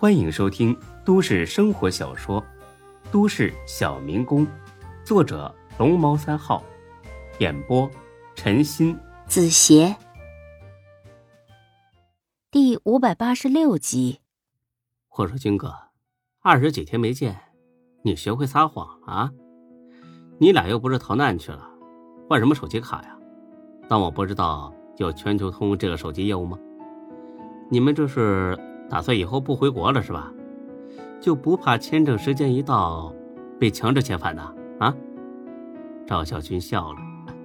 欢迎收听都市生活小说《都市小民工》，作者龙猫三号，演播陈鑫、子邪，第五百八十六集。我说军哥，二十几天没见，你学会撒谎了啊？你俩又不是逃难去了，换什么手机卡呀？当我不知道有全球通这个手机业务吗？你们这是打算以后不回国了是吧？就不怕签证时间一到，被强制遣返呢？啊？赵小军笑了，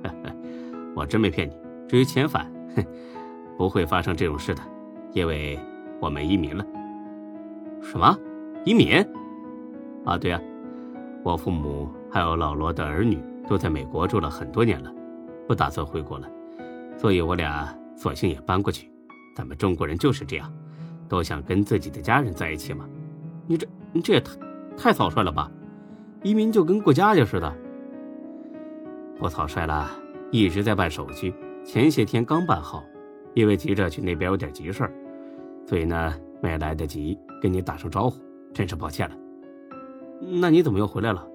我真没骗你。至于遣返，哼，不会发生这种事的，因为我们移民了。什么？移民？啊，对啊，我父母还有老罗的儿女都在美国住了很多年了，不打算回国了，所以我俩索性也搬过去。咱们中国人就是这样，都想跟自己的家人在一起嘛。你这你这也太太草率了吧？移民就跟过家家似的。不草率了，一直在办手续，前些天刚办好，因为急着去那边有点急事儿，所以呢没来得及跟你打声招呼，真是抱歉了。那你怎么又回来了？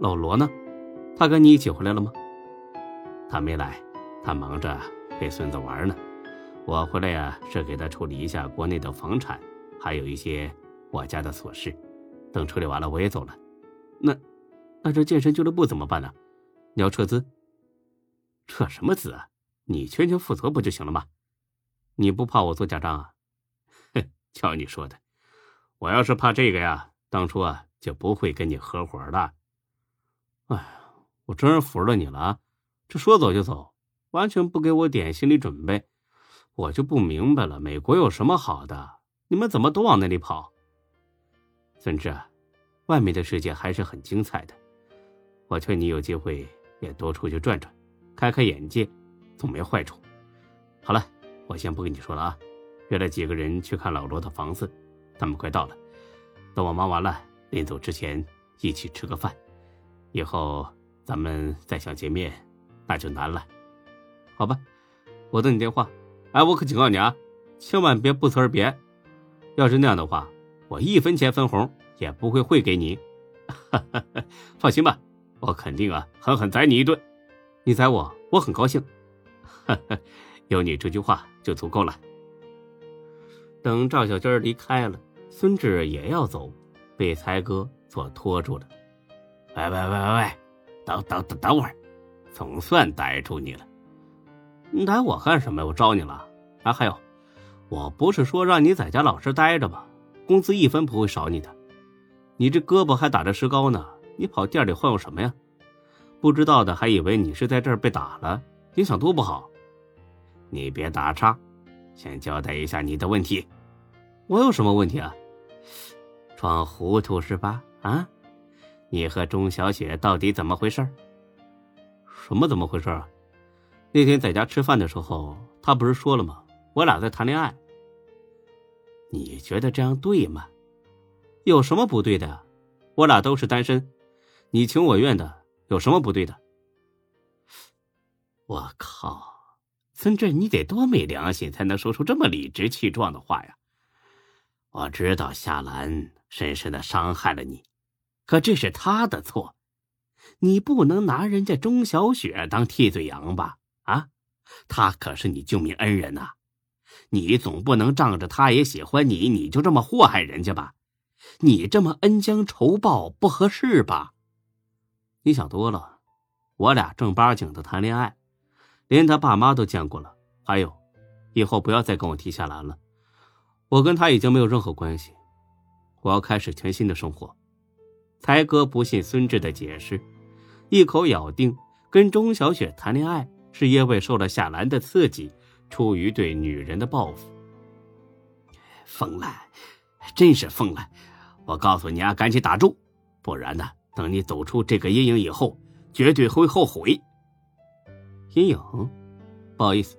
老罗呢？他跟你一起回来了吗？他没来，他忙着陪孙子玩呢。我回来呀，是给他处理一下国内的房产，还有一些我家的琐事。等处理完了，我也走了。那，那这健身俱乐部怎么办呢？你要撤资？撤什么资啊？你全权负责不就行了吗？你不怕我做假账啊？哼，瞧你说的，我要是怕这个呀，当初啊就不会跟你合伙了。哎呀，我真是服了你了啊，这说走就走，完全不给我点心理准备。我就不明白了，美国有什么好的？你们怎么都往那里跑？孙志，外面的世界还是很精彩的。我劝你有机会也多出去转转，开开眼界，总没坏处。好了，我先不跟你说了啊，约了几个人去看老罗的房子，他们快到了。等我忙完了，临走之前一起吃个饭。以后咱们再想见面，那就难了。好吧，我等你电话。哎，我可警告你啊，千万别不辞而别。要是那样的话，我一分钱分红也不会汇给你。放心吧，我肯定啊，狠狠宰你一顿。你宰我，我很高兴。有你这句话就足够了。等赵小军离开了，孙志也要走，被才哥所拖住了。喂喂喂喂喂，等等等等会儿，总算逮住你了。逮我干什么呀？我招你了啊！还有，我不是说让你在家老实待着吗？工资一分不会少你的。你这胳膊还打着石膏呢，你跑店里晃悠什么呀？不知道的还以为你是在这儿被打了，影响多不好。你别打岔，先交代一下你的问题。我有什么问题啊？装糊涂是吧？啊？你和钟小雪到底怎么回事？什么怎么回事啊？那天在家吃饭的时候，他不是说了吗？我俩在谈恋爱。你觉得这样对吗？有什么不对的？我俩都是单身，你情我愿的，有什么不对的？我靠，孙振，你得多没良心才能说出这么理直气壮的话呀！我知道夏兰深深的伤害了你，可这是他的错，你不能拿人家钟小雪当替罪羊吧？他可是你救命恩人呐！你总不能仗着他也喜欢你，你就这么祸害人家吧？你这么恩将仇报不合适吧？你想多了，我俩正八经的谈恋爱，连他爸妈都见过了。还有，以后不要再跟我提夏兰了，我跟他已经没有任何关系，我要开始全新的生活。才哥不信孙志的解释，一口咬定跟钟小雪谈恋爱。是因为受了夏兰的刺激，出于对女人的报复。疯了，真是疯了！我告诉你啊，赶紧打住，不然呢，等你走出这个阴影以后，绝对会后悔。阴影？不好意思，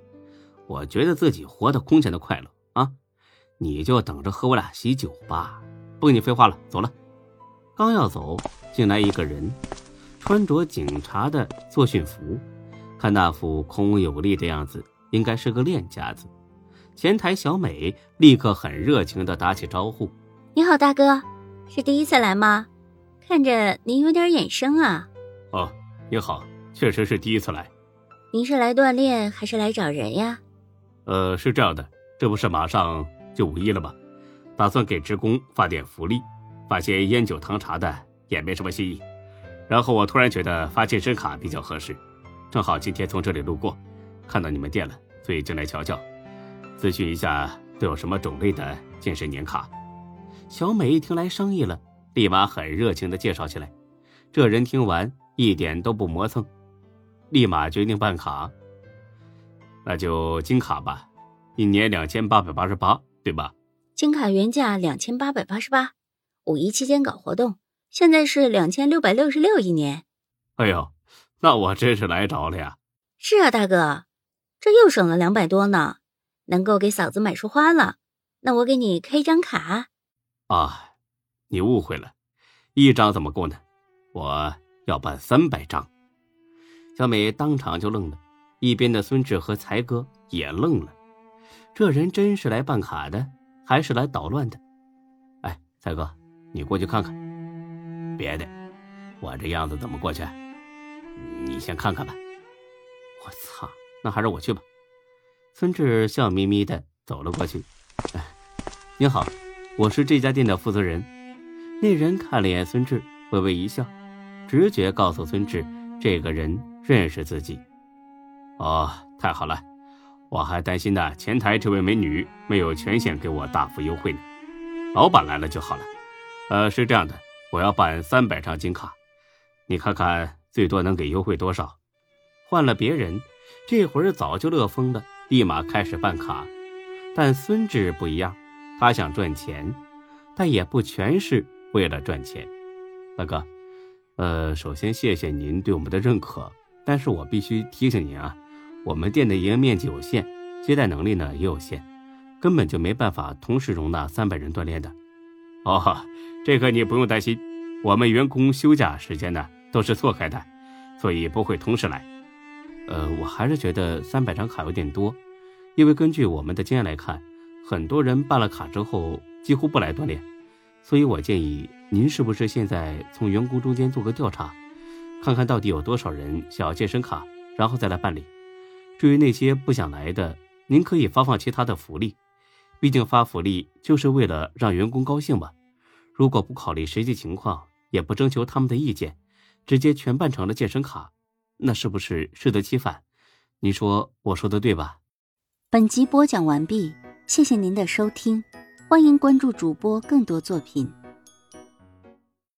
我觉得自己活得空前的快乐啊！你就等着和我俩喜酒吧。不跟你废话了，走了。刚要走，进来一个人，穿着警察的作训服。看那副孔武有力的样子，应该是个练家子。前台小美立刻很热情的打起招呼，你好，大哥，是第一次来吗？看着您有点眼生啊。哦，你好，确实是第一次来。您是来锻炼还是来找人呀？呃，是这样的，这不是马上就五一了吗？打算给职工发点福利，发些烟酒糖茶的也没什么新意。然后我突然觉得发健身卡比较合适，正好今天从这里路过，看到你们店了，所以进来瞧瞧，咨询一下都有什么种类的健身年卡。小美一听来生意了，立马很热情的介绍起来。这人听完一点都不磨蹭，立马决定办卡。那就金卡吧，一年两千八百八十八，对吧？金卡原价两千八百八十八，五一期间搞活动，现在是两千六百六十六一年。哎呦，那我真是来着了呀！是啊，大哥，这又省了两百多呢，能够给嫂子买束花了。那我给你开一张卡。啊，你误会了，一张怎么够呢？我要办三百张。小美当场就愣了，一边的孙志和才哥也愣了，这人真是来办卡的。还是来捣乱的，哎，才哥，你过去看看。别的，我这样子怎么过去？你先看看吧。我操，那还是我去吧。孙志笑眯眯的走了过去。哎，您好，我是这家店的负责人。那人看了眼孙志，微微一笑，直觉告诉孙志，这个人认识自己。哦，太好了。我还担心呢，前台这位美女没有权限给我大幅优惠呢。老板来了就好了。呃，是这样的，我要办三百张金卡，你看看最多能给优惠多少？换了别人，这会儿早就乐疯了，立马开始办卡。但孙志不一样，他想赚钱，但也不全是为了赚钱。大哥，呃，首先谢谢您对我们的认可，但是我必须提醒您啊。我们店的营业面积有限，接待能力呢也有限，根本就没办法同时容纳三百人锻炼的。哦，这个你不用担心，我们员工休假时间呢都是错开的，所以不会同时来。呃，我还是觉得三百张卡有点多，因为根据我们的经验来看，很多人办了卡之后几乎不来锻炼，所以我建议您是不是现在从员工中间做个调查，看看到底有多少人想要健身卡，然后再来办理。至于那些不想来的，您可以发放其他的福利，毕竟发福利就是为了让员工高兴嘛。如果不考虑实际情况，也不征求他们的意见，直接全办成了健身卡，那是不是适得其反？你说我说的对吧？本集播讲完毕，谢谢您的收听，欢迎关注主播更多作品。